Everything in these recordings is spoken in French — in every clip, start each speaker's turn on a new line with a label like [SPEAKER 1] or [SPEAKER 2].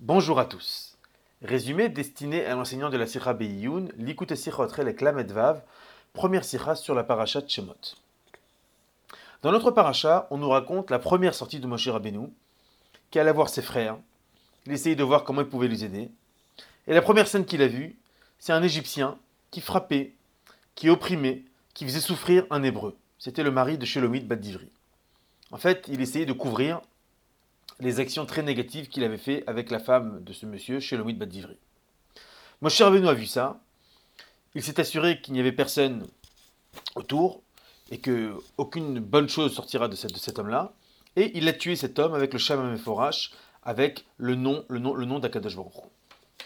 [SPEAKER 1] Bonjour à tous. Résumé destiné à l'enseignant de la Sira Beiyun, Likut Sichot Relek Vav, première Sira sur la paracha de Shemot. Dans notre paracha, on nous raconte la première sortie de Moshe Rabbeinu, qui alla voir ses frères, il essayait de voir comment il pouvait les aider. Et la première scène qu'il a vue, c'est un Égyptien qui frappait, qui opprimait, qui faisait souffrir un Hébreu. C'était le mari de Shelomit Bad-Divri. En fait, il essayait de couvrir les actions très négatives qu'il avait fait avec la femme de ce monsieur, Shelomit Bad-Divri. Moshe Rabbeinu a vu ça. Il s'est assuré qu'il n'y avait personne autour et que aucune bonne chose sortira de, cet homme-là. Et il a tué cet homme avec le Shamam Meforash, avec le nom, le nom, le.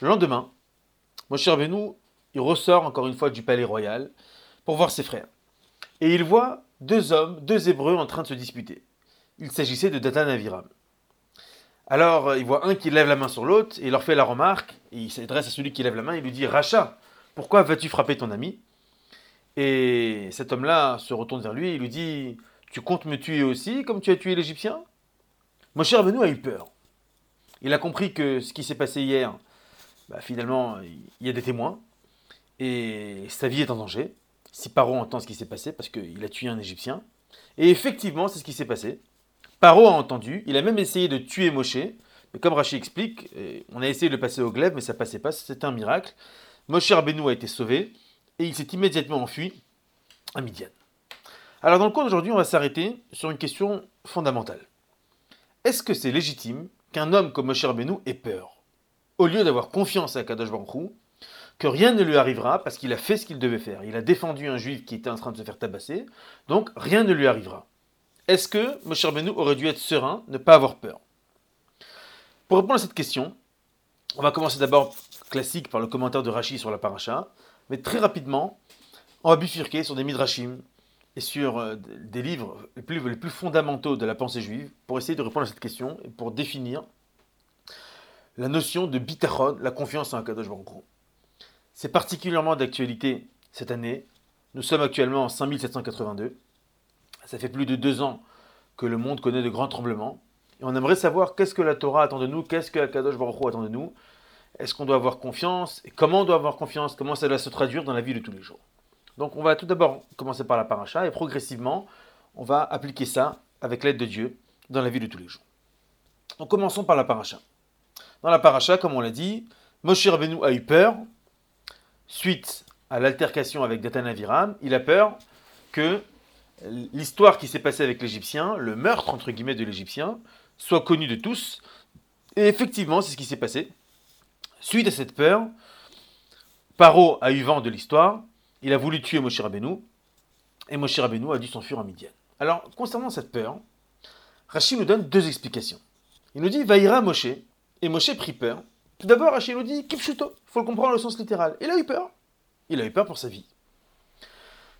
[SPEAKER 1] Le lendemain, Moshe Rabbeinu, il ressort encore une fois du palais royal pour voir ses frères. Et il voit deux hommes, deux Hébreux en train de se disputer. Il s'agissait de Datan Aviram. Alors, il voit un qui lève la main sur l'autre, et il leur fait la remarque, et il s'adresse à celui qui lève la main, et il lui dit Racha, pourquoi vas-tu frapper ton ami? Et cet homme-là se retourne vers lui, et lui dit Tu comptes me tuer aussi, comme tu as tué l'Égyptien? Mon cher Benoît a eu peur. Il a compris que ce qui s'est passé hier, bah, finalement, il y a des témoins, et sa vie est en danger. Si Paro entend ce qui s'est passé, parce qu'il a tué un Égyptien. Et effectivement, c'est ce qui s'est passé. Paro a entendu, il a même essayé de tuer Moshe, mais comme Rachid explique, on a essayé de le passer au glaive, mais ça passait pas, c'était un miracle. Moshe Rabbeinu a été sauvé, et il s'est immédiatement enfui à Midian. Alors dans le cours d'aujourd'hui, on va s'arrêter sur une question fondamentale. Est-ce que c'est légitime qu'un homme comme Moshe Rabbeinu ait peur? Au lieu d'avoir confiance à Kadosh Baruch que rien ne lui arrivera parce qu'il a fait ce qu'il devait faire. Il a défendu un juif qui était en train de se faire tabasser, donc rien ne lui arrivera. Est-ce que Moshe Rabbeinu aurait dû être serein, ne pas avoir peur? Pour répondre à cette question, on va commencer d'abord classique par le commentaire de Rashi sur la paracha, mais très rapidement, on va bifurquer sur des midrashim et sur euh, des livres les plus, fondamentaux de la pensée juive pour essayer de répondre à cette question et pour définir la notion de bitachon, la confiance en Akadosh Baruch C'est particulièrement d'actualité cette année. Nous sommes actuellement en 5782 ça fait plus de deux ans que le monde connaît de grands tremblements. Et on aimerait savoir qu'est-ce que la Torah attend de nous, qu'est-ce que Akadosh Baruch Hu attend de nous. Est-ce qu'on doit avoir confiance Et comment on doit avoir confiance Comment ça doit se traduire dans la vie de tous les jours Donc on va tout d'abord commencer par la paracha et progressivement, on va appliquer ça avec l'aide de Dieu dans la vie de tous les jours. Donc commençons par la paracha. Dans la paracha, comme on l'a dit, Moshe Rabbeinu a eu peur suite à l'altercation avec Datan Aviram. Il a peur que l'histoire qui s'est passée avec l'Égyptien, le meurtre entre guillemets de l'Égyptien, soit connu de tous. Et effectivement, c'est ce qui s'est passé. Suite à cette peur, Paro a eu vent de l'histoire, il a voulu tuer Moshe Rabbeinu, et Moshe Rabbeinu a dû s'enfuir en Midian. Alors, concernant cette peur, Rachid nous donne deux explications. Il nous dit Vaïra Moshe, et Moshe prit peur. Tout d'abord, Rachid nous dit Kipshuto, il faut le comprendre au sens littéral. Il a eu peur. Il a eu peur pour sa vie.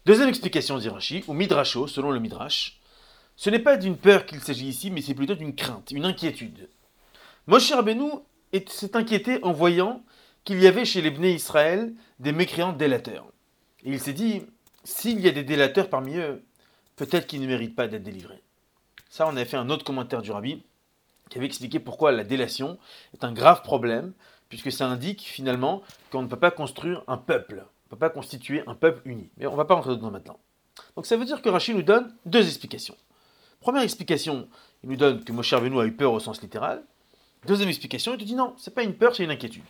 [SPEAKER 1] Deuxième explication d'Irachi, ou Midrasho, selon le Midrash, ce n'est pas d'une peur qu'il s'agit ici, mais c'est plutôt d'une crainte, une inquiétude. Moshe Rabbeinu s'est inquiété en voyant qu'il y avait chez les Bnei Israël des mécréants délateurs. Et il s'est dit, s'il y a des délateurs parmi eux, peut-être qu'ils ne méritent pas d'être délivrés. Ça, on avait fait un autre commentaire du rabbi qui avait expliqué pourquoi la délation est un grave problème, puisque ça indique finalement qu'on ne peut pas construire un peuple peut pas constituer un peuple uni. Mais on ne va pas rentrer dedans maintenant. Donc ça veut dire que Rachid nous donne deux explications. Première explication, il nous donne que Moshe Rabbeinu a eu peur au sens littéral. Deuxième explication, il te dit non, c'est pas une peur, c'est une inquiétude.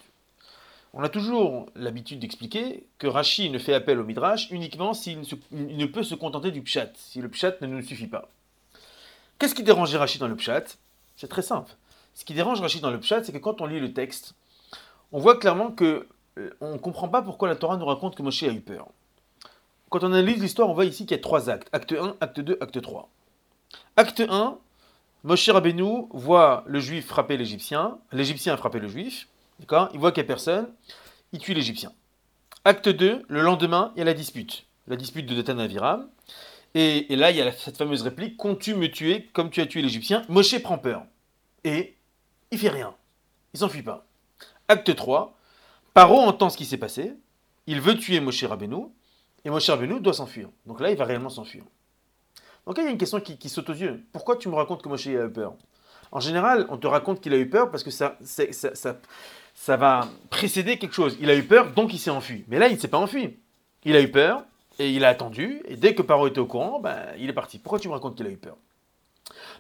[SPEAKER 1] On a toujours l'habitude d'expliquer que Rachid ne fait appel au Midrash uniquement s'il ne, peut se contenter du Pshat, si le Pshat ne nous suffit pas. Qu'est-ce qui dérange Rachid dans le Pshat? C'est très simple. Ce qui dérange Rachid dans le Pshat, c'est que quand on lit le texte, on voit clairement que on ne comprend pas pourquoi la Torah nous raconte que Moshe a eu peur. Quand on analyse l'histoire, on voit ici qu'il y a trois actes. Acte 1, acte 2, acte 3. Acte 1, Moshe Rabbeinu voit le juif frapper l'Égyptien, l'Égyptien a frappé le juif, d'accord? Il voit qu'il n'y a personne, il tue l'Égyptien. Acte 2, le lendemain, il y a la dispute, la dispute de Datan Aviram. Et, là, il y a cette fameuse réplique Comptes-tu me tuer comme tu as tué l'Égyptien Moshe prend peur. Et il fait rien. Il s'enfuit pas. Acte 3, Paro entend ce qui s'est passé, il veut tuer Moshe Rabbeinu, et Moshe Rabbeinu doit s'enfuir. Donc là, il va réellement s'enfuir. Donc là, il y a une question qui, saute aux yeux. Pourquoi tu me racontes que Moshe a eu peur? En général, on te raconte qu'il a eu peur parce que ça, va précéder quelque chose. Il a eu peur, donc il s'est enfui. Mais là, il ne s'est pas enfui. Il a eu peur et il a attendu. Et dès que Paro était au courant, ben, il est parti. Pourquoi tu me racontes qu'il a eu peur?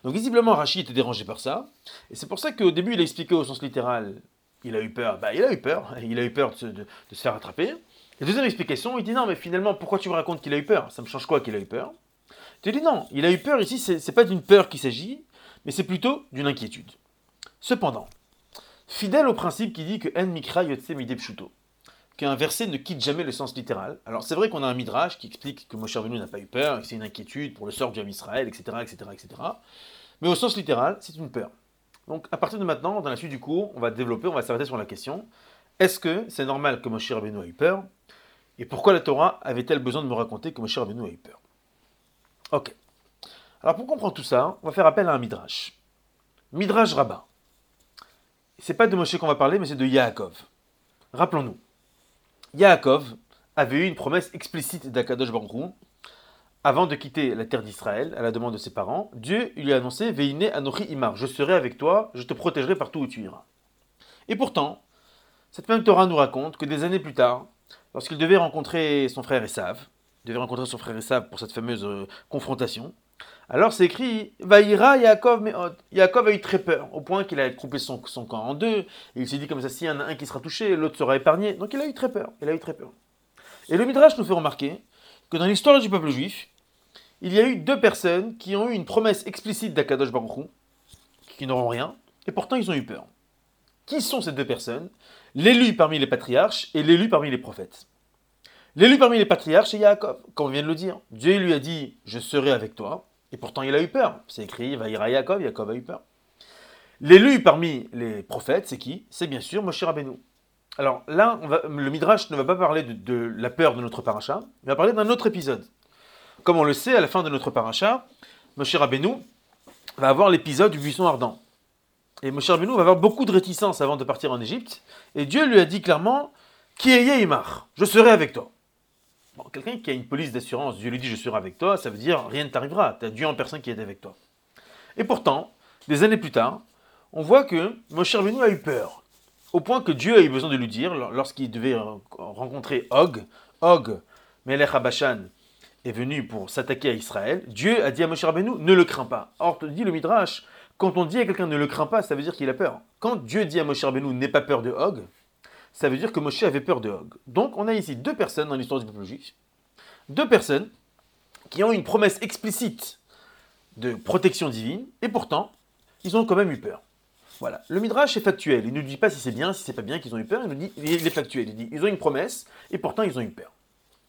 [SPEAKER 1] Donc visiblement, Rachid était dérangé par ça. Et c'est pour ça qu'au début, il a expliqué au sens littéral, il a eu peur. Ben, il a eu peur. Il a eu peur de se, faire attraper. La deuxième explication, il dit non, mais finalement, pourquoi tu me racontes qu'il a eu peur? Ça me change quoi qu'il a eu peur? Tu dis non, il a eu peur ici, c'est pas d'une peur qu'il s'agit, mais c'est plutôt d'une inquiétude. Cependant, fidèle au principe qui dit que En Mikra Yotse qu'un verset ne quitte jamais le sens littéral. Alors c'est vrai qu'on a un midrash qui explique que Moshe Rabbeinu n'a pas eu peur, que c'est une inquiétude pour le sort du Israël, etc., etc., etc. Mais au sens littéral, c'est une peur. Donc à partir de maintenant, dans la suite du cours, on va développer, on va s'arrêter sur la question est-ce que c'est normal que Moshe Rabbeinu ait eu peur? Et pourquoi la Torah avait-elle besoin de me raconter que Moshe Rabbeinu a eu peur? Ok. Alors pour comprendre tout ça, on va faire appel à un midrash. Midrash rabbin. C'est pas de Moshe qu'on va parler, mais c'est de Yaakov. Rappelons-nous. Yaakov avait eu une promesse explicite d'Akadosh Baruch avant de quitter la terre d'Israël, à la demande de ses parents, Dieu lui a annoncé Veine Anochi Imar, je serai avec toi, je te protégerai partout où tu iras. Et pourtant, cette même Torah nous raconte que des années plus tard, lorsqu'il devait rencontrer son frère Esav, devait rencontrer son frère Esav pour cette fameuse euh, confrontation, alors c'est écrit Vaïra Yaakov Meod. Yaakov a eu très peur, au point qu'il a coupé son, son camp en deux, et il s'est dit comme ça, s'il y en a un qui sera touché, l'autre sera épargné. Donc il a eu très peur, il a eu très peur. Et le Midrash nous fait remarquer que dans l'histoire du peuple juif, il y a eu deux personnes qui ont eu une promesse explicite d'Akadosh Baruch qui n'auront rien, et pourtant ils ont eu peur. Qui sont ces deux personnes? L'élu parmi les patriarches et l'élu parmi les prophètes. L'élu parmi les patriarches, c'est Yaakov, comme on vient de le dire. Dieu lui a dit Je serai avec toi, et pourtant il a eu peur. C'est écrit Vaïra Yaakov, Yaakov a eu peur. L'élu parmi les prophètes, c'est qui? C'est bien sûr Moshe Rabbeinu. Alors là, le Midrash ne va pas parler de, la peur de notre paracha, il va parler d'un autre épisode. Comme on le sait, à la fin de notre paracha, Moshe Rabbeinu va avoir l'épisode du buisson ardent. Et Moshe Rabbeinu va avoir beaucoup de réticence avant de partir en Égypte. Et Dieu lui a dit clairement Qui est Je serai avec toi. Bon, quelqu'un qui a une police d'assurance, Dieu lui dit Je serai avec toi, ça veut dire rien ne t'arrivera. Tu as Dieu en personne qui est avec toi. Et pourtant, des années plus tard, on voit que Moshe Rabbeinu a eu peur. Au point que Dieu a eu besoin de lui dire, lorsqu'il devait rencontrer Og, Og, Melech Abashan, est venu pour s'attaquer à Israël, Dieu a dit à Moshe Rabbeinu Ne le crains pas. Or, te dit le Midrash quand on dit à quelqu'un ne le craint pas, ça veut dire qu'il a peur. Quand Dieu dit à Moshe Rabbeinu n'aie pas peur de Hog, ça veut dire que Moshe avait peur de Hog. Donc on a ici deux personnes dans l'histoire du peuple juif, deux personnes qui ont une promesse explicite de protection divine, et pourtant, ils ont quand même eu peur. Voilà. Le Midrash est factuel. Il ne nous dit pas si c'est bien, si c'est pas bien qu'ils ont eu peur. Il nous dit, il est factuel. Il dit, ils ont une promesse, et pourtant ils ont eu peur.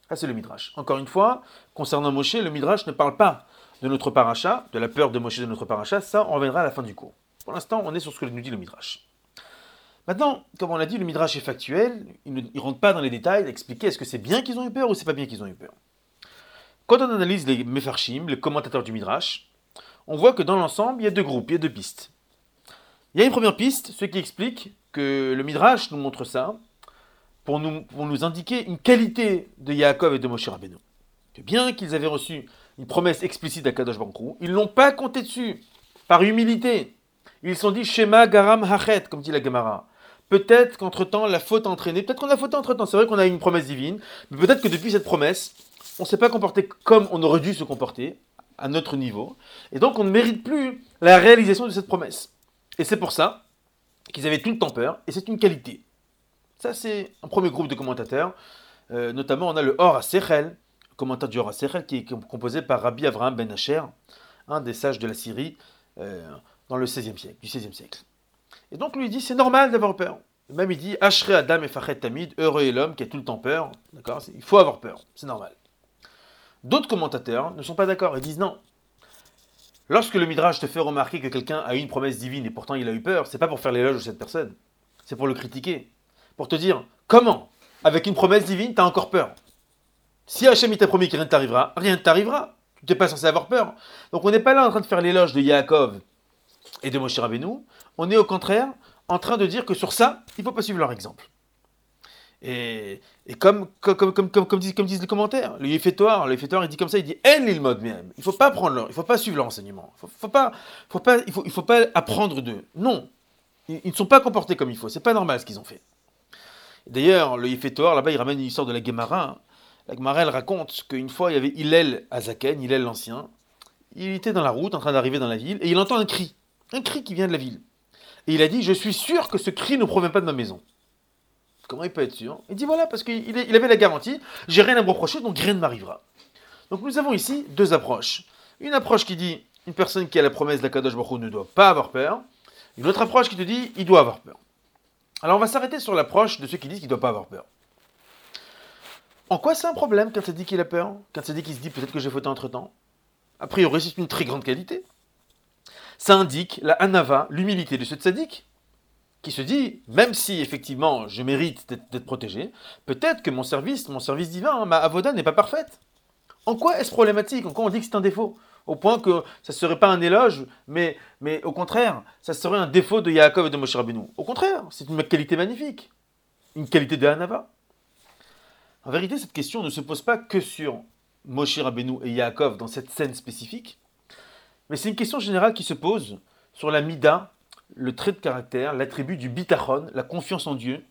[SPEAKER 1] Ça, c'est le Midrash. Encore une fois, concernant Moshe, le Midrash ne parle pas de notre paracha, de la peur de Moshe de notre paracha, ça, on reviendra à la fin du cours. Pour l'instant, on est sur ce que nous dit le Midrash. Maintenant, comme on l'a dit, le Midrash est factuel, il ne rentre pas dans les détails d'expliquer est-ce que c'est bien qu'ils ont eu peur ou c'est pas bien qu'ils ont eu peur. Quand on analyse les Mefarshim, les commentateurs du Midrash, on voit que dans l'ensemble, il y a deux groupes, il y a deux pistes. Il y a une première piste, ce qui explique que le Midrash nous montre ça pour nous, indiquer une qualité de Yaakov et de Moshe Rabbeinu. Que bien qu'ils avaient reçu une promesse explicite d'Akadosh Baruch Ils n'ont pas compté dessus, par humilité. Ils se sont dit Shema Garam Hachet, comme dit la Gemara. Peut-être qu'entre-temps, la faute a entraîné. Peut-être qu'on a fauté entre-temps. C'est vrai qu'on a une promesse divine. Mais peut-être que depuis cette promesse, on ne s'est pas comporté comme on aurait dû se comporter, à notre niveau. Et donc, on ne mérite plus la réalisation de cette promesse. Et c'est pour ça qu'ils avaient tout le temps peur. Et c'est une qualité. Ça, c'est un premier groupe de commentateurs. Euh, notamment, on a le Or à Sechel, commentaire du Sechel, qui est composé par Rabbi Avraham Ben Asher, un des sages de la Syrie, euh, dans le 16e siècle, du 16e siècle. Et donc lui dit c'est normal d'avoir peur. Même il dit Ashre Adam et Fachet Tamid, heureux est l'homme qui a tout le temps peur. D'accord? Il faut avoir peur, c'est normal. D'autres commentateurs ne sont pas d'accord et disent non. Lorsque le Midrash te fait remarquer que quelqu'un a eu une promesse divine et pourtant il a eu peur, c'est pas pour faire l'éloge de cette personne, c'est pour le critiquer. Pour te dire comment, avec une promesse divine, tu as encore peur? Si Hachem t'a promis que rien ne t'arrivera, rien ne t'arrivera. Tu n'es pas censé avoir peur. Donc on n'est pas là en train de faire l'éloge de Yaakov et de Moshe Rabbeinu. On est au contraire en train de dire que sur ça, il ne faut pas suivre leur exemple. Et, comme, comme, comme, comme, disent, les commentaires, le Yefetoire, le il dit comme ça, il dit En mode même. Il ne faut pas prendre leur, il faut pas suivre l'enseignement. Il faut, faut pas, faut pas, il faut, il faut pas apprendre d'eux. Non, ils, ne sont pas comportés comme il faut. C'est pas normal ce qu'ils ont fait. D'ailleurs, le Yefetoire, là-bas, il ramène une histoire de la Gemara. La Gemara, elle raconte qu'une fois, il y avait Hillel Azaken, Hillel l'ancien. Il était dans la route, en train d'arriver dans la ville, et il entend un cri. Un cri qui vient de la ville. Et il a dit Je suis sûr que ce cri ne provient pas de ma maison. Comment il peut être sûr? Il dit voilà, parce qu'il avait la garantie, j'ai rien à me reprocher, donc rien ne m'arrivera. Donc nous avons ici deux approches. Une approche qui dit une personne qui a la promesse de la Kadosh Baruch ne doit pas avoir peur. Une autre approche qui te dit il doit avoir peur. Alors on va s'arrêter sur l'approche de ceux qui disent qu'il ne doit pas avoir peur. En quoi c'est un problème quand ça dit qu'il a peur? Quand ça dit qu'il se dit peut-être que j'ai fauté entre temps A priori, c'est une très grande qualité. Ça indique la anava, l'humilité de ce tzaddik qui se dit, même si effectivement je mérite d'être protégé, peut-être que mon service, mon service divin, ma avoda n'est pas parfaite. En quoi est-ce problématique? En quoi on dit que c'est un défaut? Au point que ça ne serait pas un éloge, mais, mais au contraire, ça serait un défaut de Yaakov et de Moshe Rabbeinu. Au contraire, c'est une qualité magnifique. Une qualité de Hanava. En vérité, cette question ne se pose pas que sur Moshe Rabbeinu et Yaakov dans cette scène spécifique, mais c'est une question générale qui se pose sur la Mida le trait de caractère, l'attribut du bitachon, la confiance en Dieu,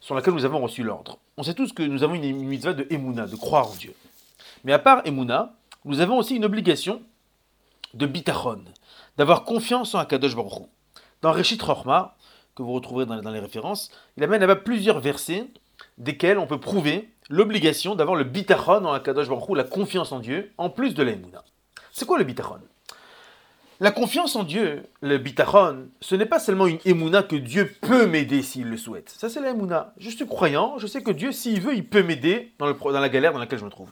[SPEAKER 1] sur laquelle nous avons reçu l'ordre. On sait tous que nous avons une mitzvah de emuna, de croire en Dieu. Mais à part emuna, nous avons aussi une obligation de bitachon, d'avoir confiance en Akadosh Baruch Dans Reshit Rochma, que vous retrouverez dans, les références, il amène là-bas plusieurs versets desquels on peut prouver l'obligation d'avoir le bitachon en Akadosh Baruch la confiance en Dieu, en plus de l'emuna. C'est quoi le bitachon? La confiance en Dieu, le bitachon, ce n'est pas seulement une émouna que Dieu peut m'aider s'il le souhaite. Ça, c'est la émouna. Je suis croyant, je sais que Dieu, s'il veut, il peut m'aider dans, la galère dans laquelle je me trouve.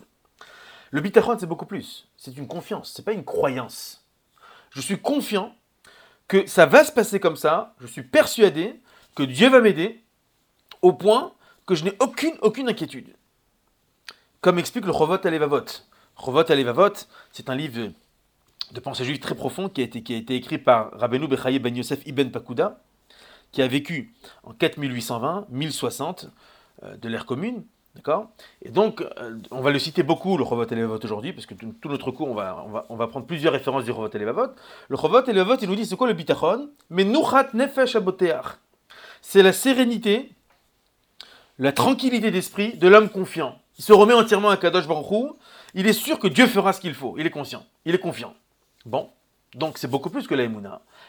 [SPEAKER 1] Le bitachon, c'est beaucoup plus. C'est une confiance, c'est pas une croyance. Je suis confiant que ça va se passer comme ça. Je suis persuadé que Dieu va m'aider au point que je n'ai aucune, inquiétude. Comme explique le Chovot Alevavot. Chovot Alevavot, c'est un livre de pensée juive très profond qui a été, écrit par Rabbeinu Bechaye Ben Yosef Ibn Pakuda, qui a vécu en 4820-1060 euh, de l'ère commune. Et donc, euh, on va le citer beaucoup, le Chovot et aujourd'hui, parce que tout, notre cours, on va, prendre plusieurs références du Chovot et Le Chovot et il nous dit c'est quoi le bitachon? Mais nuchat nefesh aboteach. C'est la sérénité, la tranquillité d'esprit de l'homme confiant. Il se remet entièrement à Kadosh Baruch il est sûr que Dieu fera ce qu'il faut. Il est conscient. Il est confiant. Bon, donc c'est beaucoup plus que la.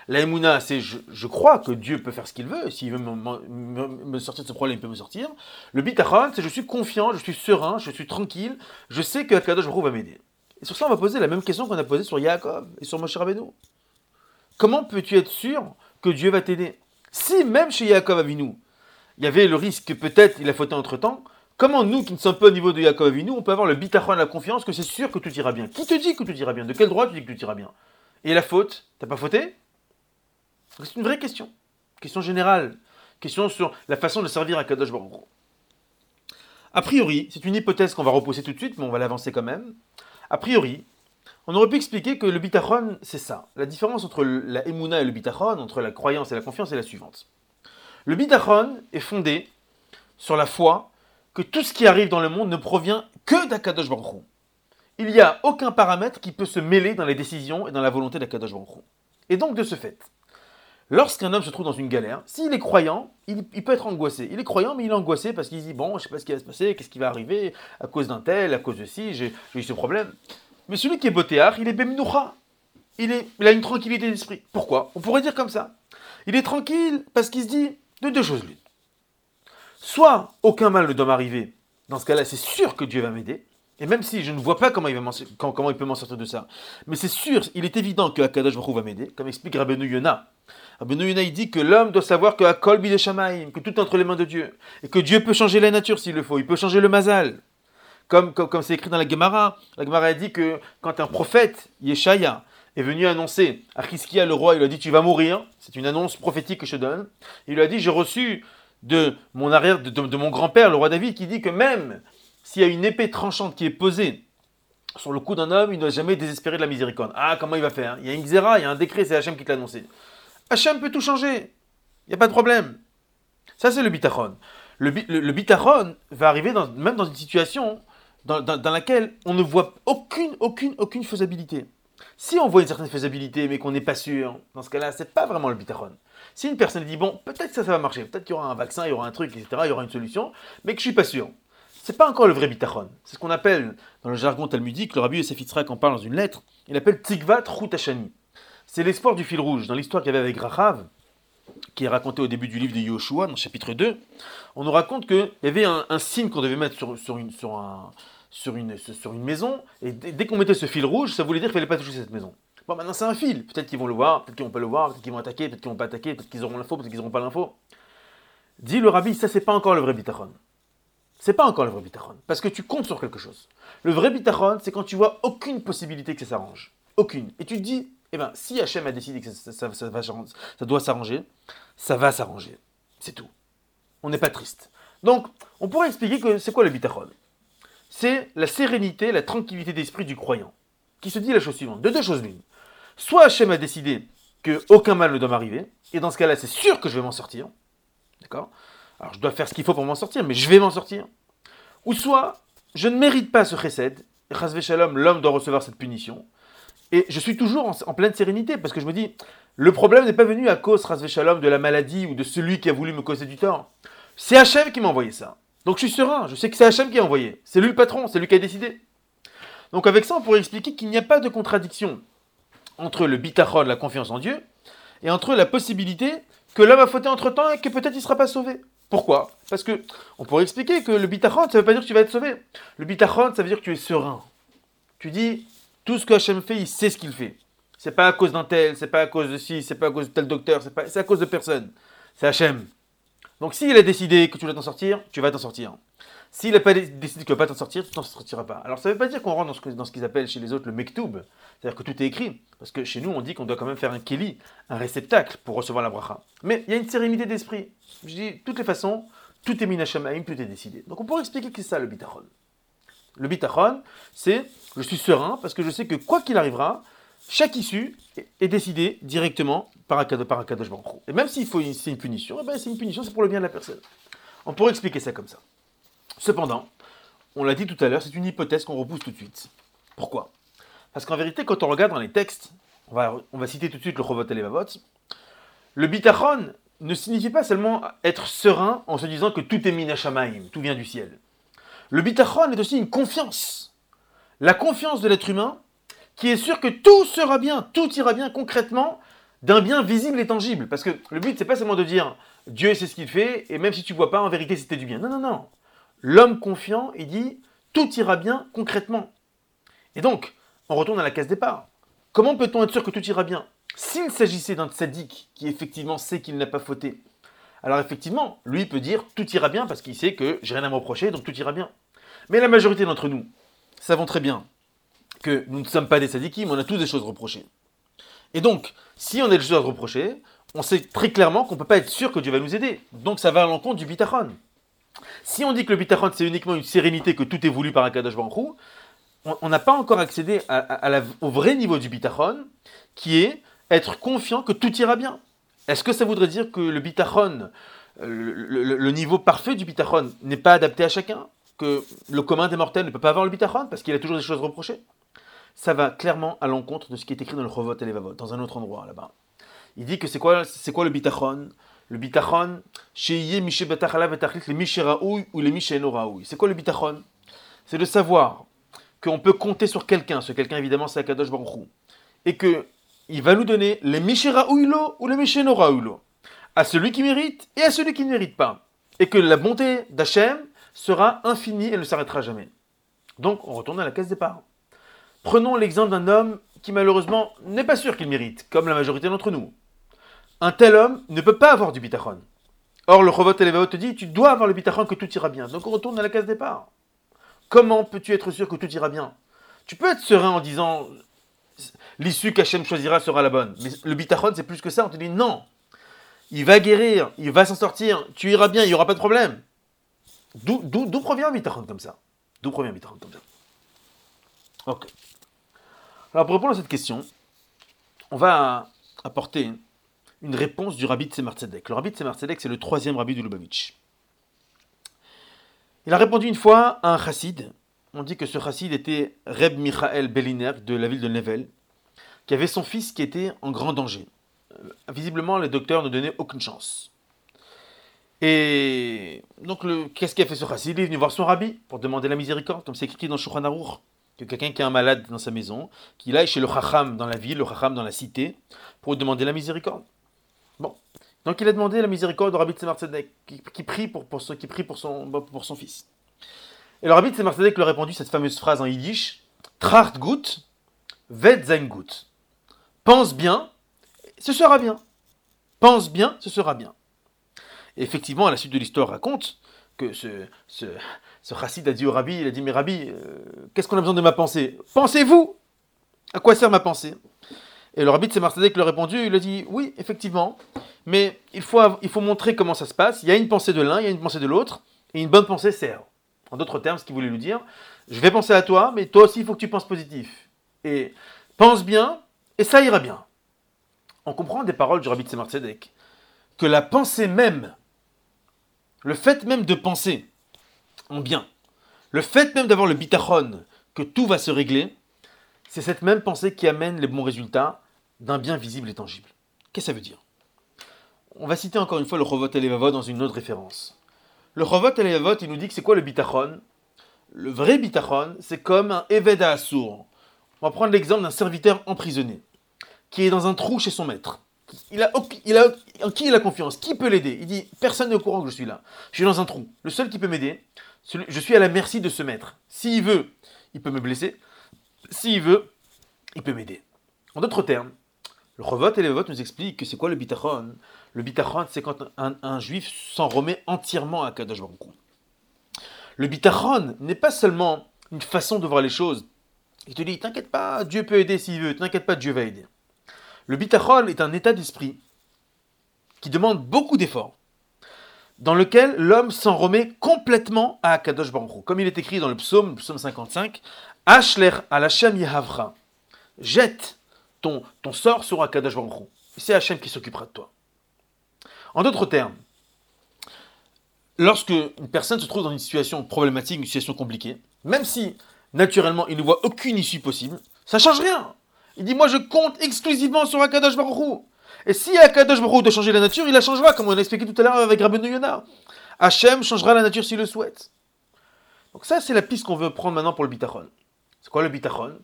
[SPEAKER 1] La c'est je, crois que Dieu peut faire ce qu'il veut. S'il veut me, sortir de ce problème, il peut me sortir. Le bitachon, c'est je suis confiant, je suis serein, je suis tranquille, je sais que Akadosh Baruch va m'aider. Et sur ça, on va poser la même question qu'on a posée sur Yaakov et sur Moshe Rabbeinu. Comment peux-tu être sûr que Dieu va t'aider? Si même chez Yaakov Avinu, il y avait le risque que peut-être il a fauté entre-temps, Comment nous, qui ne sommes pas au niveau de Yaakov Avinu, on peut avoir le bitachon, la confiance que c'est sûr que tout ira bien? Qui te dit que tout ira bien? De quel droit tu dis que tout ira bien? Et la faute T'as pas fauté? C'est une vraie question. Question générale. Question sur la façon de servir à Kadosh A priori, c'est une hypothèse qu'on va repousser tout de suite, mais on va l'avancer quand même. A priori, on aurait pu expliquer que le bitachon, c'est ça. La différence entre la emuna et le bitachon, entre la croyance et la confiance, est la suivante. Le bitachon est fondé sur la foi que tout ce qui arrive dans le monde ne provient que d'Akadosh Baruch Il n'y a aucun paramètre qui peut se mêler dans les décisions et dans la volonté d'Akadosh Baruch Et donc, de ce fait, lorsqu'un homme se trouve dans une galère, s'il est croyant, il, peut être angoissé. Il est croyant, mais il est angoissé parce qu'il dit Bon, je sais pas ce qui va se passer, qu'est-ce qui va arriver, à cause d'un tel, à cause de ci, j'ai eu ce problème. Mais celui qui est botéar, il est bemnoucha. Il, il a une tranquillité d'esprit. Pourquoi? On pourrait dire comme ça. Il est tranquille parce qu'il se dit de deux choses l'une. Soit aucun mal ne doit m'arriver, dans ce cas-là, c'est sûr que Dieu va m'aider. Et même si je ne vois pas comment il, peut m'en sortir de ça, mais c'est sûr, il est évident que Akadosh Baruch va m'aider, comme explique Rabbeinu Yona. Rabbeinu Yona, il dit que l'homme doit savoir que Akol que tout est entre les mains de Dieu, et que Dieu peut changer la nature s'il le faut, il peut changer le mazal. Comme c'est comme, écrit dans la Gemara, la Gemara a dit que quand un prophète, Yeshaya, est venu annoncer à Chizkia le roi, il lui a dit tu vas mourir, c'est une annonce prophétique que je donne, il lui a dit j'ai reçu de mon arrière, de, mon grand-père, le roi David, qui dit que même s'il y a une épée tranchante qui est posée sur le cou d'un homme, il ne doit jamais désespérer de la miséricorde. Ah, comment il va faire Il y a une xéra, il y a un décret, c'est Hachem qui l'a annoncé. Hachem peut tout changer. Il n'y a pas de problème. Ça, c'est le bitachon. le, le, bitachon va arriver même dans une situation dans, laquelle on ne voit aucune, aucune, aucune faisabilité. Si on voit une certaine faisabilité, mais qu'on n'est pas sûr, dans ce cas-là, c'est pas vraiment le bitachon. Si une personne dit, bon, peut-être que ça, ça va marcher, peut-être qu'il y aura un vaccin, il y aura un truc, etc., il y aura une solution, mais que je suis pas sûr. C'est pas encore le vrai bitachon. C'est ce qu'on appelle, dans le jargon talmudique, le rabbi Yosef Yitzhak en parle dans une lettre, il appelle Tigvat Routachani. C'est l'espoir du fil rouge. Dans l'histoire qu'il y avait avec Rachav, qui est raconté au début du livre de Yoshua, dans le chapitre 2, on nous raconte qu'il y avait un, signe qu'on devait mettre sur, une, maison, et dès, qu'on mettait ce fil rouge, ça voulait dire qu'il fallait pas toucher cette maison. Bon, maintenant c'est un fil. Peut-être qu'ils vont le voir, peut-être qu'ils vont pas le voir, peut-être qu'ils vont attaquer, peut-être qu'ils vont pas attaquer, peut-être qu'ils auront l'info, peut-être qu'ils n'auront pas l'info. Dit le rabbi, ça c'est pas encore le vrai bitachon. C'est pas encore le vrai bitachon, parce que tu comptes sur quelque chose. Le vrai bitachon, c'est quand tu vois aucune possibilité que ça s'arrange. Aucune. Et tu te dis, eh bien, si Hachem a décidé que ça, ça doit s'arranger, ça va s'arranger. C'est tout. On n'est pas triste. Donc, on pourrait expliquer que c'est quoi le bitachon? C'est la sérénité, la tranquillité d'esprit du croyant, qui se dit la chose suivante, de deux choses l'une. Soit Hachem a décidé que aucun mal ne doit m'arriver, et dans ce cas-là, c'est sûr que je vais m'en sortir. D'accord? Alors, je dois faire ce qu'il faut pour m'en sortir, mais je vais m'en sortir. Ou soit, je ne mérite pas ce chesed, et Shalom, l'homme doit recevoir cette punition, et je suis toujours en, pleine sérénité parce que je me dis, le problème n'est pas venu à cause, de la maladie ou de celui qui a voulu me causer du tort. C'est Hachem qui m'a envoyé ça. Donc je suis serein, je sais que c'est Hachem qui a envoyé. C'est lui le patron, c'est lui qui a décidé. Donc avec ça, on pourrait expliquer qu'il n'y a pas de contradiction entre le bitachon, la confiance en Dieu, et entre la possibilité que l'homme a fauté entre temps et que peut-être il ne sera pas sauvé. Pourquoi? Parce que on pourrait expliquer que le bitachon, ça ne veut pas dire que tu vas être sauvé. Le bitachon, ça veut dire que tu es serein. Tu dis, tout ce que Hachem fait, il sait ce qu'il fait. C'est pas à cause d'un tel, c'est pas à cause de ci, c'est pas à cause de tel docteur, c'est, pas, à cause de personne. C'est Hachem. Donc s'il a décidé que tu vas t'en sortir, tu vas t'en sortir. S'il n'a pas décidé que tu vas pas t'en sortir, tu t'en sortiras pas. Alors ça ne veut pas dire qu'on rentre dans ce, dans ce qu'ils appellent chez les autres le mektoub, c'est-à-dire que tout est écrit. Parce que chez nous, on dit qu'on doit quand même faire un keli, un réceptacle pour recevoir la bracha. Mais il y a une sérénité d'esprit. Je dis, de toutes les façons, tout est minachamaim, tout est décidé. Donc on pourrait expliquer que c'est ça le bitachon. Le bitachon, c'est je suis serein parce que je sais que quoi qu'il arrivera, chaque issue est décidée directement par un cadeau, par cadeau Et même s'il faut c'est une punition, eh ben c'est une punition, c'est pour le bien de la personne. On pourrait expliquer ça comme ça. Cependant, on l'a dit tout à l'heure, c'est une hypothèse qu'on repousse tout de suite. Pourquoi? Parce qu'en vérité, quand on regarde dans les textes, on va, citer tout de suite le Chovot et le bitachon ne signifie pas seulement être serein en se disant que tout est minachamaim, tout vient du ciel. Le bitachon est aussi une confiance. La confiance de l'être humain qui est sûr que tout sera bien, tout ira bien concrètement d'un bien visible et tangible. Parce que le but, c'est pas seulement de dire Dieu sait ce qu'il fait, et même si tu vois pas, en vérité, c'était du bien. Non, non, non. L'homme confiant, il dit tout ira bien concrètement. Et donc, on retourne à la case départ. Comment peut-on être sûr que tout ira bien S'il s'agissait d'un sadique qui effectivement sait qu'il n'a pas fauté, alors effectivement, lui peut dire tout ira bien parce qu'il sait que j'ai rien à me reprocher, donc tout ira bien. Mais la majorité d'entre nous savons très bien que nous ne sommes pas des sadikim, on a tous des choses reprochées. Et donc, si on a des choses reprochées, on sait très clairement qu'on ne peut pas être sûr que Dieu va nous aider. Donc ça va à l'encontre du bitachon. Si on dit que le bitachon c'est uniquement une sérénité, que tout est voulu par un Kadosh Baruch on n'a pas encore accédé au vrai niveau du bitachon, qui est être confiant que tout ira bien. Est-ce que ça voudrait dire que le bitachon, le, niveau parfait du bitachon n'est pas adapté à chacun? Que le commun des mortels ne peut pas avoir le bitachon parce qu'il a toujours des choses reprochées? Ça va clairement à l'encontre de ce qui est écrit dans le Chovot et les Vavot, dans un autre endroit là-bas. Il dit que c'est quoi, c'est quoi le bitachon Le bitachon, ou le C'est quoi le bitachon? C'est de savoir qu'on peut compter sur quelqu'un, ce quelqu'un évidemment c'est Akadosh Baruch et que il va nous donner les Mishera ou les Mishenora à celui qui mérite et à celui qui ne mérite pas. Et que la bonté d'Hachem sera infinie et ne s'arrêtera jamais. Donc, on retourne à la case départ. Prenons l'exemple d'un homme qui malheureusement n'est pas sûr qu'il mérite, comme la majorité d'entre nous. Un tel homme ne peut pas avoir du bitachon. Or, le Chovot et te dit, tu dois avoir le bitachon que tout ira bien. Donc, on retourne à la case départ. Comment peux-tu être sûr que tout ira bien? Tu peux être serein en disant, l'issue qu'Hachem choisira sera la bonne. Mais le bitachon, c'est plus que ça. On te dit non. Il va guérir, il va s'en sortir, tu iras bien, il n'y aura pas de problème. D'où provient un bitachon comme ça? D'où provient un bitachon comme ça? Ok. Alors pour répondre à cette question, on va apporter une réponse du rabbi de Tzemar Le rabbi de Tzemar c'est le troisième rabbi de Lubavitch. Il a répondu une fois à un chassid. On dit que ce chassid était Reb Michael Belliner de la ville de Nevel, qui avait son fils qui était en grand danger. Euh, visiblement, les docteurs ne donnaient aucune chance. Et donc, qu'est-ce qu'a fait ce chassid? Il est venu voir son rabbi pour demander la miséricorde, comme c'est écrit dans Shulchan Aruch, que quelqu'un qui a un malade dans sa maison, qu'il aille chez le chacham dans la ville, le chacham dans la cité, pour demander la miséricorde. Bon. Donc, il a demandé la miséricorde au rabbi Tzemar Tzedek, qui, prie, pour, son, qui prie pour, son, fils. Et le rabbi Tzedek lui a répondu cette fameuse phrase en yiddish Tracht gut, vet gut. Pense bien, ce sera bien. Pense bien, ce sera bien. Et effectivement, à la suite de l'histoire raconte que ce, ce, ce chassid a dit au rabbi, il a dit, mais rabbi, euh, qu'est-ce qu'on a besoin de ma pensée? Pensez-vous À quoi sert ma pensée? Et le rabbi de Marsadek lui a répondu, il a dit, oui, effectivement, mais il faut, montrer comment ça se passe. Il y a une pensée de l'un, il y a une pensée de l'autre, et une bonne pensée sert. En d'autres termes, ce qu'il voulait lui dire, je vais penser à toi, mais toi aussi, il faut que tu penses positif. Et pense bien, et ça ira bien. On comprend des paroles du rabbi de Tzedek que la pensée même le fait même de penser en bien, le fait même d'avoir le bitachon, que tout va se régler, c'est cette même pensée qui amène les bons résultats d'un bien visible et tangible. Qu'est-ce que ça veut dire? On va citer encore une fois le Chovot Elevavot dans une autre référence. Le Chovot Elevavot, il nous dit que c'est quoi le bitachon? Le vrai bitachon, c'est comme un Eved Assour. On va prendre l'exemple d'un serviteur emprisonné, qui est dans un trou chez son maître. Il a, a, en qui il a confiance? Qui peut l'aider? Il dit Personne n'est au courant que je suis là. Je suis dans un trou. Le seul qui peut m'aider, je suis à la merci de ce maître. S'il veut, il peut me blesser. S'il veut, il peut m'aider. En d'autres termes, le Chovot et les votes nous expliquent que c'est quoi le bitachon? Le bitachon, c'est quand un, juif s'en remet entièrement à Kadosh Baruch Le bitachon n'est pas seulement une façon de voir les choses. Il te dit T'inquiète pas, Dieu peut aider s'il veut. T'inquiète pas, Dieu va aider. Le bitachon est un état d'esprit qui demande beaucoup d'efforts, dans lequel l'homme s'en remet complètement à Kadosh Baruch Comme il est écrit dans le psaume, psaume 55, Ashler al Hashem Yehavra, jette ton, sort sur Akadosh Baruch C'est Hachem qui s'occupera de toi. En d'autres termes, lorsque une personne se trouve dans une situation problématique, une situation compliquée, même si naturellement il ne voit aucune issue possible, ça ne change rien. Il dit, moi je compte exclusivement sur Akadosh Baruch Et si Akadosh Baruch doit changer la nature, il la changera, comme on l'a expliqué tout à l'heure avec Rabbeinu Yonah. Hachem changera la nature s'il le souhaite. Donc ça, c'est la piste qu'on veut prendre maintenant pour le bitachon. C'est quoi le bitachon?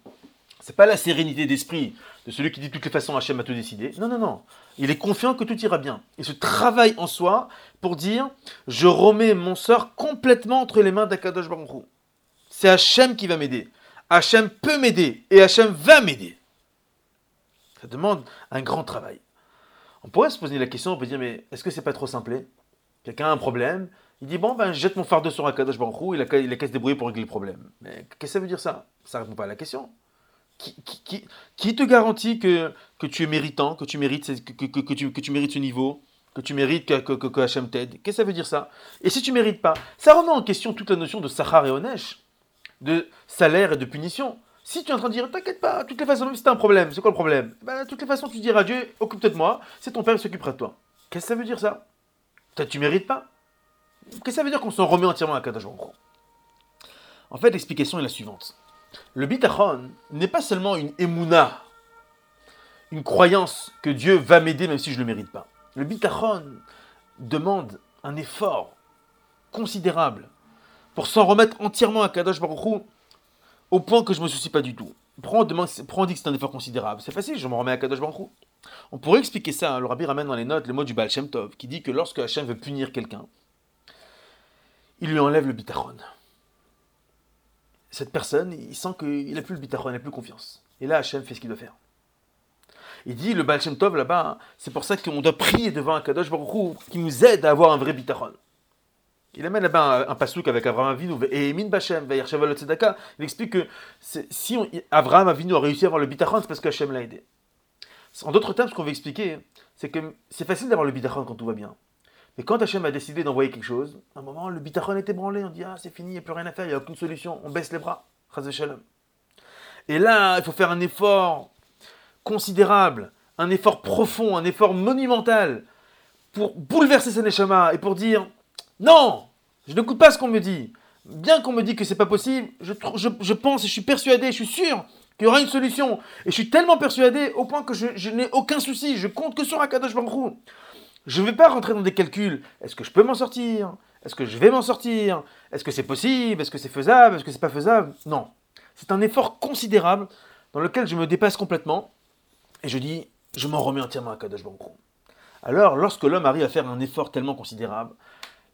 [SPEAKER 1] C'est pas la sérénité d'esprit de celui qui dit de toutes les façons Hachem a tout décidé. Non, non, non. Il est confiant que tout ira bien. Il se travaille en soi pour dire je remets mon sort complètement entre les mains d'Akadosh Baruch C'est Hachem qui va m'aider. Hachem peut m'aider et Hachem va m'aider. Ça demande un grand travail. On pourrait se poser la question, on peut dire, mais est-ce que c'est pas trop simple? Quelqu'un a un problème, il dit, bon, ben, jette mon fardeau sur un Kadosh Baruch a, il a qu'à se débrouiller pour régler le problème. Mais qu'est-ce que ça veut dire ça? Ça ne répond pas à la question. Qui, te garantit que, tu es méritant, que tu mérites, ce niveau, que tu mérites que, que, t'aide? Qu'est-ce que ça veut dire ça? Et si tu ne mérites pas Ça remet en question toute la notion de Sahar et Onesh, de salaire et de punition. Si tu es en train de dire, t'inquiète pas, de toutes les façons, t'as un problème, c'est quoi le problème? Ben, De toutes les façons, tu diras à Dieu, occupe-toi de moi, c'est ton père qui s'occupera de toi. Qu'est-ce que ça veut dire ça? Tu mérites pas? Qu'est-ce que ça veut dire qu'on s'en remet entièrement à Kadash En fait, l'explication est la suivante. Le bitachon n'est pas seulement une emuna, une croyance que Dieu va m'aider même si je ne le mérite pas. Le bitachon demande un effort considérable pour s'en remettre entièrement à Kadosh Baruch au point que je me soucie pas du tout. Prends, demande, prends dit que c'est un effort considérable. C'est facile, je me remets à Kadosh Baruch On pourrait expliquer ça. Hein. Le rabbi ramène dans les notes le mot du Baal Shem Tov, qui dit que lorsque Hachem veut punir quelqu'un, il lui enlève le bitachon. Cette personne, il sent qu'il n'a plus le bitachon, il n'a plus confiance. Et là, Hachem fait ce qu'il doit faire. Il dit, le Baal Shem Tov là-bas, c'est pour ça qu'on doit prier devant un Kadosh Baruch qui nous aide à avoir un vrai bitachon. Il amène là-bas un, pasouk avec Abraham Avinu et Emin Bachem, Tzedaka. Il explique que si on, Abraham Avinu a réussi à avoir le bitachon, c'est parce qu'Hachem l'a aidé. En d'autres termes, ce qu'on veut expliquer, c'est que c'est facile d'avoir le bitachon quand tout va bien. Mais quand Hachem a décidé d'envoyer quelque chose, à un moment, le bitachon est ébranlé. On dit Ah, c'est fini, il n'y a plus rien à faire, il n'y a aucune solution. On baisse les bras. Et là, il faut faire un effort considérable, un effort profond, un effort monumental pour bouleverser ses et pour dire non, je n'écoute pas ce qu'on me dit. bien qu'on me dise que c'est pas possible, je, je, pense et je suis persuadé, je suis sûr qu'il y aura une solution. Et je suis tellement persuadé au point que je, n'ai aucun souci, je compte que sur Akadosh Baruch Je ne vais pas rentrer dans des calculs. Est-ce que je peux m'en sortir? Est-ce que je vais m'en sortir? Est-ce que c'est possible? Est-ce que c'est faisable? Est-ce que c'est pas faisable? Non. C'est un effort considérable dans lequel je me dépasse complètement. Et je dis, je m'en remets entièrement à Kadosh Baruch Alors, lorsque l'homme arrive à faire un effort tellement considérable,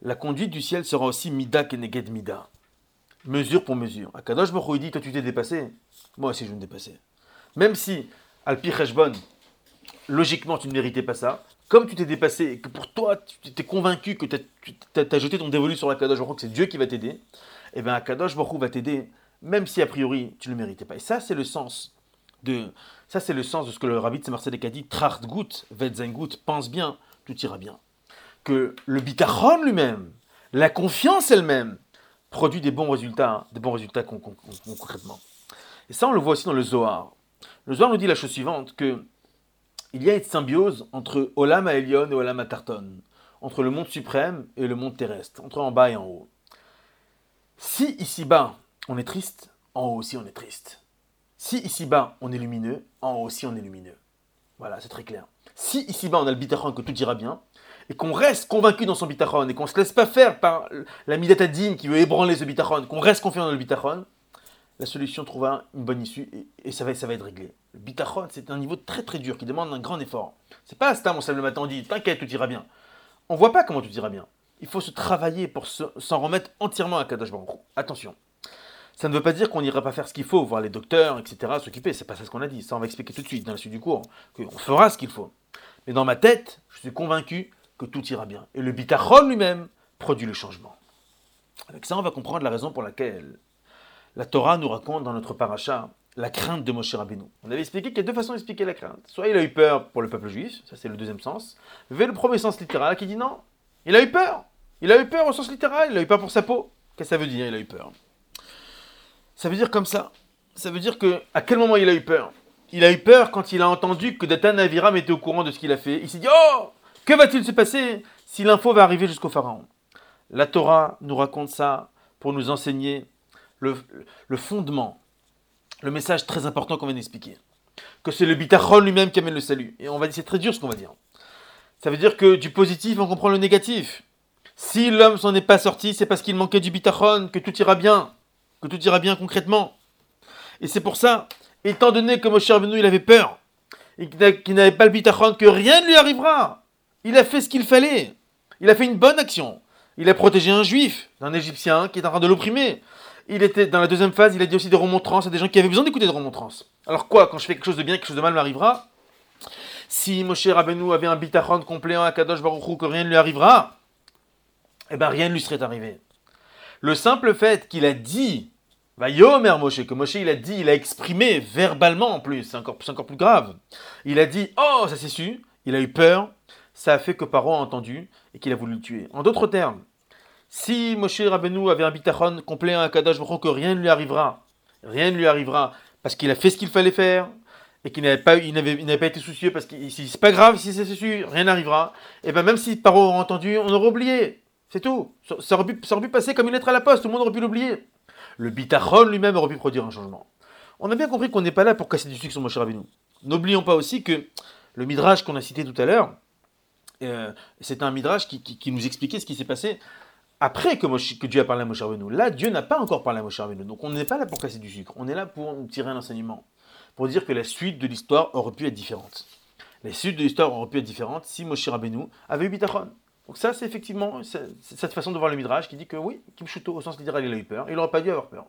[SPEAKER 1] la conduite du ciel sera aussi mida keneged mida. Mesure pour mesure. Akadosh Baruch dit, toi tu t'es dépassé, moi aussi je me dépasser. Même si, Alpi Reshbon, logiquement tu ne méritais pas ça, comme tu t'es dépassé et que pour toi tu étais convaincu que tu as, jeté ton dévolu sur Akadosh Baruch que c'est Dieu qui va t'aider, eh bien Akadosh Baruch va t'aider, même si a priori tu ne le méritais pas. Et ça c'est le sens de, ça c'est le sens de ce que le rabbi de Saint-Marcel a dit, Trachtgut, Vetzengut, pense bien, tout ira bien que le bitachon lui-même, la confiance elle-même, produit des bons résultats, des bons résultats concrètement. Et ça, on le voit aussi dans le Zohar. Le Zohar nous dit la chose suivante, que il y a une symbiose entre Olam Elion et Olam Tarton, entre le monde suprême et le monde terrestre, entre en bas et en haut. Si ici-bas, on est triste, en haut aussi on est triste. Si ici-bas, on est lumineux, en haut aussi on est lumineux. Voilà, c'est très clair. Si ici-bas, on a le bitachon que tout ira bien, et qu'on reste convaincu dans son bitachon et qu'on ne se laisse pas faire par la midatadine qui veut ébranler ce bitachon, qu'on reste confiant dans le bitachon, la solution trouvera une bonne issue et, ça, va, ça va être réglé. Le bitachon, c'est un niveau très très dur qui demande un grand effort. C'est pas Stam, on se le matin, on dit t'inquiète, tout ira bien. On voit pas comment tout ira bien. Il faut se travailler pour s'en remettre entièrement à Kadosh Baruch Attention. Ça ne veut pas dire qu'on n'ira pas faire ce qu'il faut, voir les docteurs, etc., s'occuper. C'est pas ça ce qu'on a dit. Ça, on va expliquer tout de suite dans la suite du cours. Qu'on fera ce qu'il faut. Mais dans ma tête, je suis convaincu que tout ira bien. Et le bitachon lui-même produit le changement. Avec ça, on va comprendre la raison pour laquelle la Torah nous raconte dans notre paracha la crainte de Moshe Rabbeinu. On avait expliqué qu'il y a deux façons d'expliquer la crainte. Soit il a eu peur pour le peuple juif, ça c'est le deuxième sens. Mais le premier sens littéral qui dit non, il a eu peur. Il a eu peur au sens littéral, il a eu peur pour sa peau. Qu'est-ce que ça veut dire, il a eu peur? Ça veut dire comme ça. Ça veut dire que à quel moment il a eu peur? Il a eu peur quand il a entendu que Datan Aviram était au courant de ce qu'il a fait. Il s'est dit Oh que va-t-il se passer si l'info va arriver jusqu'au Pharaon? La Torah nous raconte ça pour nous enseigner le, fondement, le message très important qu'on vient d'expliquer. Que c'est le bitachon lui-même qui amène le salut. Et on va dire, c'est très dur ce qu'on va dire. Ça veut dire que du positif, on comprend le négatif. Si l'homme s'en est pas sorti, c'est parce qu'il manquait du bitachon, que tout ira bien, que tout ira bien concrètement. Et c'est pour ça, étant donné que Moshe Rabbeinu, il avait peur, et qu'il n'avait pas le bitachon, que rien ne lui arrivera, il a fait ce qu'il fallait. Il a fait une bonne action. Il a protégé un juif, un égyptien qui est en train de l'opprimer. Il était dans la deuxième phase, il a dit aussi des remontrances à des gens qui avaient besoin d'écouter des remontrances. Alors quoi, quand je fais quelque chose de bien, quelque chose de mal m'arrivera Si Moshe Rabbeinu avait un bitachon complet en Akadosh Baruch que rien ne lui arrivera, eh bien rien ne lui serait arrivé. Le simple fait qu'il a dit, va Yomer Moshe, que Moshe il a dit, il a exprimé verbalement en plus, c'est encore, encore plus grave. Il a dit, oh, ça s'est su, il a eu peur, ça a fait que Paro a entendu et qu'il a voulu le tuer. En d'autres termes, si Moshe Rabbeinu avait un bitachon complet à Kadosh que rien ne lui arrivera, rien ne lui arrivera parce qu'il a fait ce qu'il fallait faire et qu'il n'avait pas, été soucieux parce que c'est pas grave si c'est sûr, rien n'arrivera. Et bien même si Paro a entendu, on aurait oublié. C'est tout. Ça aurait, pu, passer comme une lettre à la poste, tout le monde aurait pu l'oublier. Le bitachon lui-même aurait pu produire un changement. On a bien compris qu'on n'est pas là pour casser du sucre sur Moshe Rabbeinu. N'oublions pas aussi que le midrash qu'on a cité tout à l'heure, euh, c'est un midrash qui, nous expliquait ce qui s'est passé après que, Dieu a parlé à Moshe Rabbeinu. Là, Dieu n'a pas encore parlé à Moshe Rabbeinu. Donc on n'est pas là pour casser du sucre. On est là pour tirer un enseignement. Pour dire que la suite de l'histoire aurait pu être différente. La suite de l'histoire aurait pu être différente si Moshe Rabbeinu avait eu bitachon. Donc ça, c'est effectivement cette façon de voir le midrash qui dit que oui, Kimshuto, au sens littéral, il a eu peur. Il n'aurait pas dû avoir peur.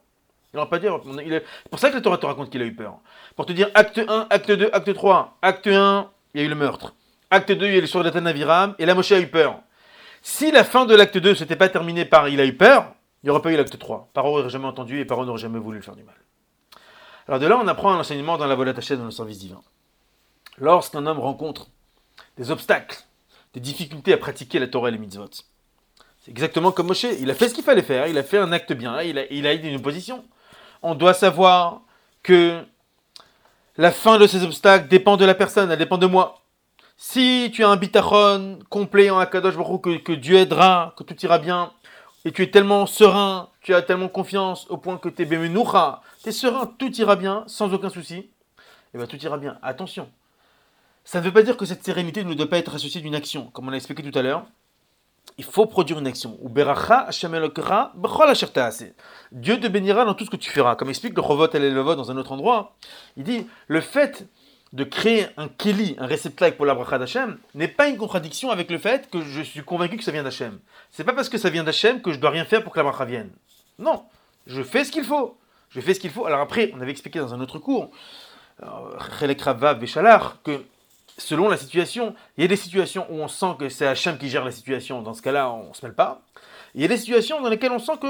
[SPEAKER 1] Il n'aurait pas dû avoir peur. C'est pour ça que la Torah te raconte qu'il a eu peur. Pour te dire acte 1, acte 2, acte 3. Acte 1, il y a eu le meurtre. Acte 2, il y a l'histoire de Aviram, et la Moshe a eu peur. Si la fin de l'acte 2 ne s'était pas terminée par il a eu peur, il n'y aurait pas eu l'acte 3. Paro n'aurait jamais entendu et Paro n'aurait jamais voulu lui faire du mal. Alors de là, on apprend un enseignement dans la volatachée dans le service divin. Lorsqu'un homme rencontre des obstacles, des difficultés à pratiquer la Torah et les mitzvot, c'est exactement comme Moshe. Il a fait ce qu'il fallait faire, il a fait un acte bien, il a, il a une opposition. On doit savoir que la fin de ces obstacles dépend de la personne, elle dépend de moi. Si tu as un bitachon complet en Akadosh Baruch que, que Dieu aidera, que tout ira bien, et tu es tellement serein, tu as tellement confiance au point que tu es tu es serein, tout ira bien, sans aucun souci, et eh bien tout ira bien. Attention, ça ne veut pas dire que cette sérénité ne doit pas être associée d'une action, comme on l'a expliqué tout à l'heure. Il faut produire une action. Dieu te bénira dans tout ce que tu feras. Comme explique le Chovot et Levot dans un autre endroit, il dit le fait de créer un keli, un réceptacle pour la bracha d'Hachem, n'est pas une contradiction avec le fait que je suis convaincu que ça vient d'Hachem. C'est pas parce que ça vient d'Hachem que je dois rien faire pour que la bracha vienne. Non, je fais ce qu'il faut. Je fais ce qu'il faut. Alors après, on avait expliqué dans un autre cours, euh, que selon la situation, il y a des situations où on sent que c'est Hachem qui gère la situation. Dans ce cas-là, on ne se mêle pas. Il y a des situations dans lesquelles on sent que,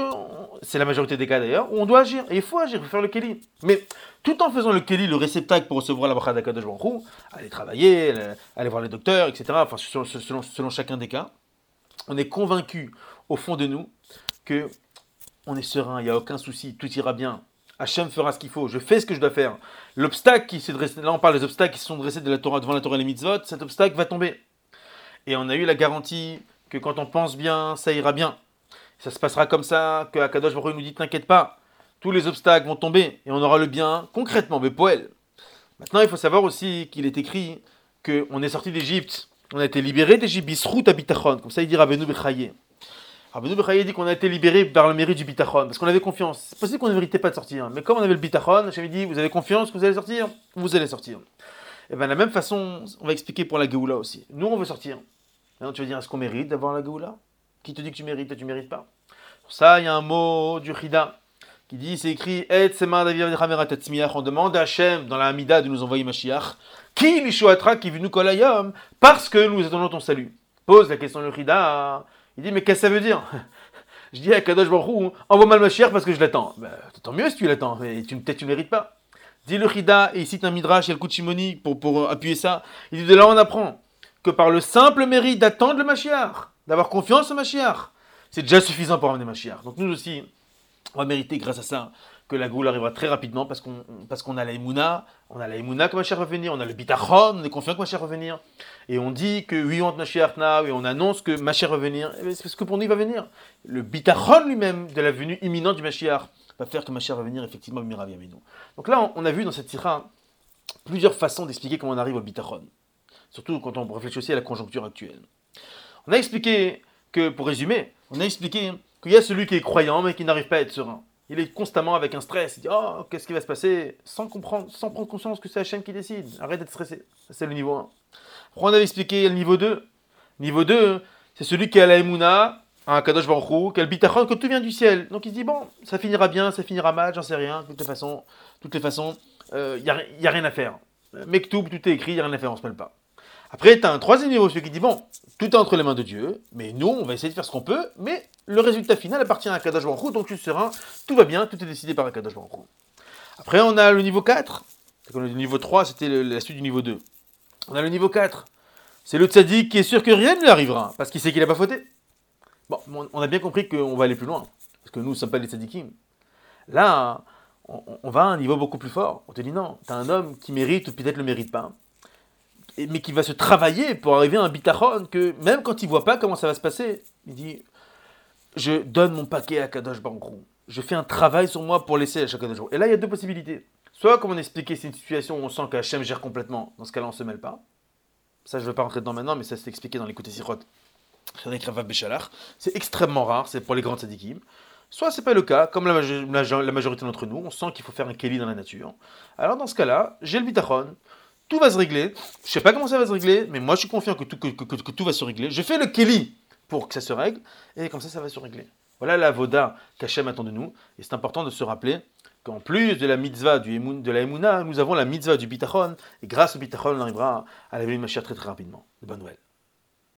[SPEAKER 1] c'est la majorité des cas d'ailleurs, où on doit agir. Et il faut agir, il faut faire le Keli. Mais tout en faisant le Keli, le réceptacle pour recevoir la bracha d'Akadosh Baruch aller travailler, aller voir les docteurs, etc., enfin, selon, chacun des cas, on est convaincu au fond de nous que on est serein, il n'y a aucun souci, tout ira bien. Hachem fera ce qu'il faut, je fais ce que je dois faire. L'obstacle qui s'est dressé, là on parle des obstacles qui se sont dressés de la Torah, devant la Torah et les mitzvot, cet obstacle va tomber. Et on a eu la garantie que quand on pense bien, ça ira bien ça se passera comme ça, que Akadosh Baruch nous dit T'inquiète pas, tous les obstacles vont tomber et on aura le bien concrètement, mais poël. Maintenant, il faut savoir aussi qu'il est écrit qu'on est sorti d'Égypte, on a été libéré d'Égypte, Bisrout Abitachon, comme ça il dit Rabbeinu Bechaye. Rabbeinu Bechaye dit qu'on a été libéré par le mérite du Bitachon, parce qu'on avait confiance. C'est possible qu'on ne méritait pas de sortir, mais comme on avait le Bitachon, j'avais dit Vous avez confiance que vous allez sortir Vous allez sortir. Et bien, de la même façon, on va expliquer pour la Géoula aussi. Nous, on veut sortir. Maintenant, tu vas dire Est-ce qu'on mérite d'avoir la Géoula? Qui te dit que tu mérites et tu mérites pas? Pour ça, il y a un mot du Chida qui dit, c'est écrit, on demande à Hachem dans la Hamida de nous envoyer Mashiach, qui l'Ishuatra qui nous kolayom, parce que nous attendons ton salut. Pose la question le Chida, il dit, mais qu'est-ce que ça veut dire? Je dis à Kadosh Baruch envoie-moi le Mashiach parce que je l'attends. Ben, tant mieux si tu l'attends, mais peut-être tu ne mérites pas. Dit le Chida, et il cite un Midrash, a le Kuchimoni pour, pour appuyer ça. Il dit, de là on apprend que par le simple mérite d'attendre le Mashiach, d'avoir confiance au Mashiach, c'est déjà suffisant pour amener Mashiach. Donc nous aussi, on va mériter grâce à ça que la Goule arrivera très rapidement parce qu'on parce a la Emouna, on a la Emouna que Mashiach va venir, on a le Bitachon, on est confiant que Mashiach va venir. Et on dit que oui, on et on annonce que Mashiach va venir. C'est parce que pour nous, il va venir. Le Bitachon lui-même de la venue imminente du Mashiach va faire que Mashiach va venir effectivement avec nous. Donc là, on a vu dans cette tira plusieurs façons d'expliquer comment on arrive au Bitachon. Surtout quand on réfléchit aussi à la conjoncture actuelle. On a expliqué que, pour résumer, on a expliqué qu'il y a celui qui est croyant mais qui n'arrive pas à être serein. Il est constamment avec un stress. Il dit Oh, qu'est-ce qui va se passer? Sans comprendre, sans prendre conscience que c'est Hachem qui décide. Arrête d'être stressé. C'est le niveau 1. Après, on avait expliqué le niveau 2. Niveau 2, c'est celui qui a la Emouna, un Kadosh Baruch qui a le bitachon, que tout vient du ciel. Donc il se dit Bon, ça finira bien, ça finira mal, j'en sais rien. De toutes les façons, il euh, n'y a, y a, rien à faire. Mektoub, tout est écrit, il n'y a rien à faire, on se mêle pas. Après, tu as un troisième niveau, celui qui dit Bon, tout est entre les mains de Dieu, mais nous, on va essayer de faire ce qu'on peut, mais le résultat final appartient à Kadosh Baruch donc tu seras, tout va bien, tout est décidé par Kadosh Baruch Après, on a le niveau 4, le niveau 3, c'était la suite du niveau 2. On a le niveau 4, c'est le tzaddik qui est sûr que rien ne lui arrivera, parce qu'il sait qu'il n'a pas fauté. Bon, on a bien compris qu'on va aller plus loin, parce que nous ne sommes pas les tzaddikim. Là, on, va à un niveau beaucoup plus fort. On te dit non, tu as un homme qui mérite ou peut-être le mérite pas mais qui va se travailler pour arriver à un bitachon que même quand il voit pas comment ça va se passer, il dit je donne mon paquet à Kadosh Baruch Je fais un travail sur moi pour laisser à chaque jour. Et là, il y a deux possibilités. Soit, comme on expliquait, c'est une situation où on sent qu'Hachem gère complètement. Dans ce cas-là, on se mêle pas. Ça, je ne veux pas rentrer dedans maintenant, mais ça s'est expliqué dans côtés sirot. C'est extrêmement rare, c'est pour les grandes sadikim. Soit c'est pas le cas, comme la, majorité d'entre nous, on sent qu'il faut faire un keli dans la nature. Alors dans ce cas-là, j'ai le bitachon, tout va se régler. Je sais pas comment ça va se régler, mais moi je suis confiant que tout, va se régler. Je fais le Kelly pour que ça se règle, et comme ça, ça va se régler. Voilà la voda qu'Hachem attend de nous, et c'est important de se rappeler qu'en plus de la mitzvah de la Emouna, nous avons la mitzvah du bitachon, et grâce au bitachon, on arrivera à la vie de Mashiach très très rapidement. De bonnes nouvelles.